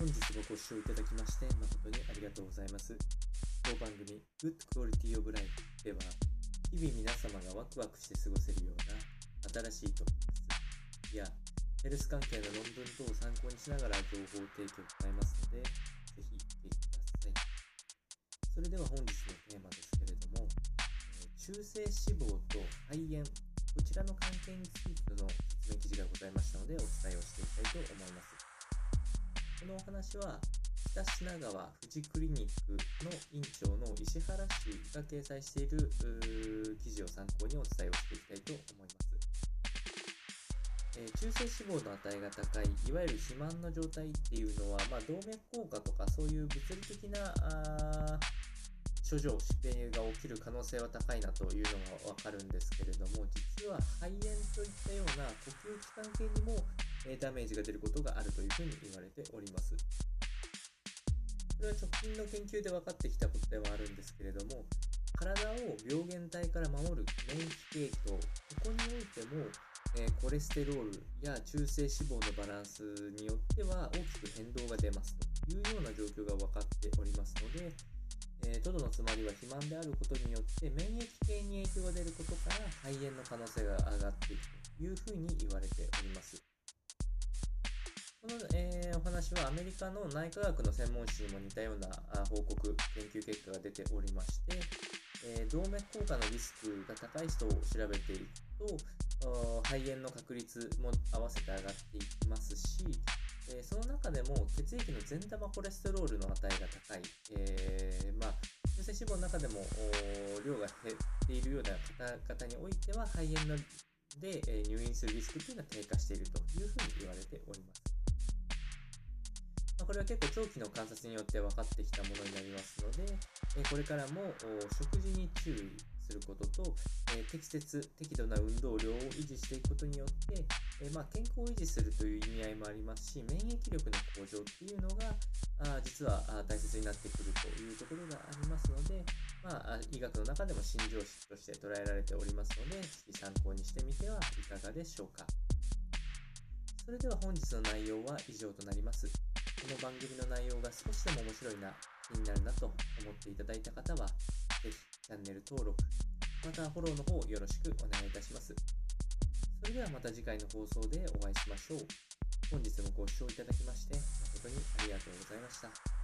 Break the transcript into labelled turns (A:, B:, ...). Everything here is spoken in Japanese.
A: 本日もご視聴いただきまして誠にありがとうございます。当番組 Good Quality of Life では日々皆様がワクワクして過ごせるような新しいトピックスやヘルス関係の論文等を参考にしながら情報提供を行いますので、ぜひ見てください。それでは本日のテーマですけれども、中性脂肪と肺炎、こちらの関係についての説明記事がございましたので、お伝えをしていきたいと思います。このお話は、北品川富士クリニックの院長の石原氏が掲載している記事を参考にお伝えをしていきたいと思います。えー中性脂肪の値が高い、いわゆる肥満の状態っていうのは、まあ、動脈硬化とかそういう物理的な症状、疾病が起きる可能性は高いなというのがわかるんですけれども、実は肺炎といったような呼吸器官系にも、ダメージが出ることがあるというふうに言われております。これは直近の研究で分かってきたことではあるんですけれども、体を病原体から守る免疫系統、ここにおいても、えコレステロールや中性脂肪のバランスによっては大きく変動が出ますというような状況が分かっておりますので、えー、トドのつまりは肥満であることによって免疫系に影響が出ることから肺炎の可能性が上がっていくというふうに言われております。この、えーお話はアメリカの内科学の専門誌にも似たような報告、研究結果が出ておりまして、えー動脈硬化のリスクが高い人を調べていくと、肺炎の確率も合わせて上がっていきますし、えーその中でも血液の善玉コレステロールの値が高い、えーまあ、中性脂肪の中でも量が減っているような方々においては肺炎ので、え入院するリスクというのは低下しているというふうにこれは結構長期の観察によって分かってきたものになりますので、えこれからも食事に注意することと、え適切、適度な運動量を維持していくことによって、えまあ、健康を維持するという意味合いもありますし、免疫力の向上っていうのが、あ実は大切になってくるというところがありますので、まあ、医学の中でも新常識として捉えられておりますので、ぜひ参考にしてみてはいかがでしょうか。それでは本日の内容は以上となります。この番組の内容が少しでも面白いな、気になるなと思っていただいた方は、ぜひチャンネル登録、またフォローの方よろしくお願いいたします。それではまた次回の放送でお会いしましょう。本日もご視聴いただきまして誠にありがとうございました。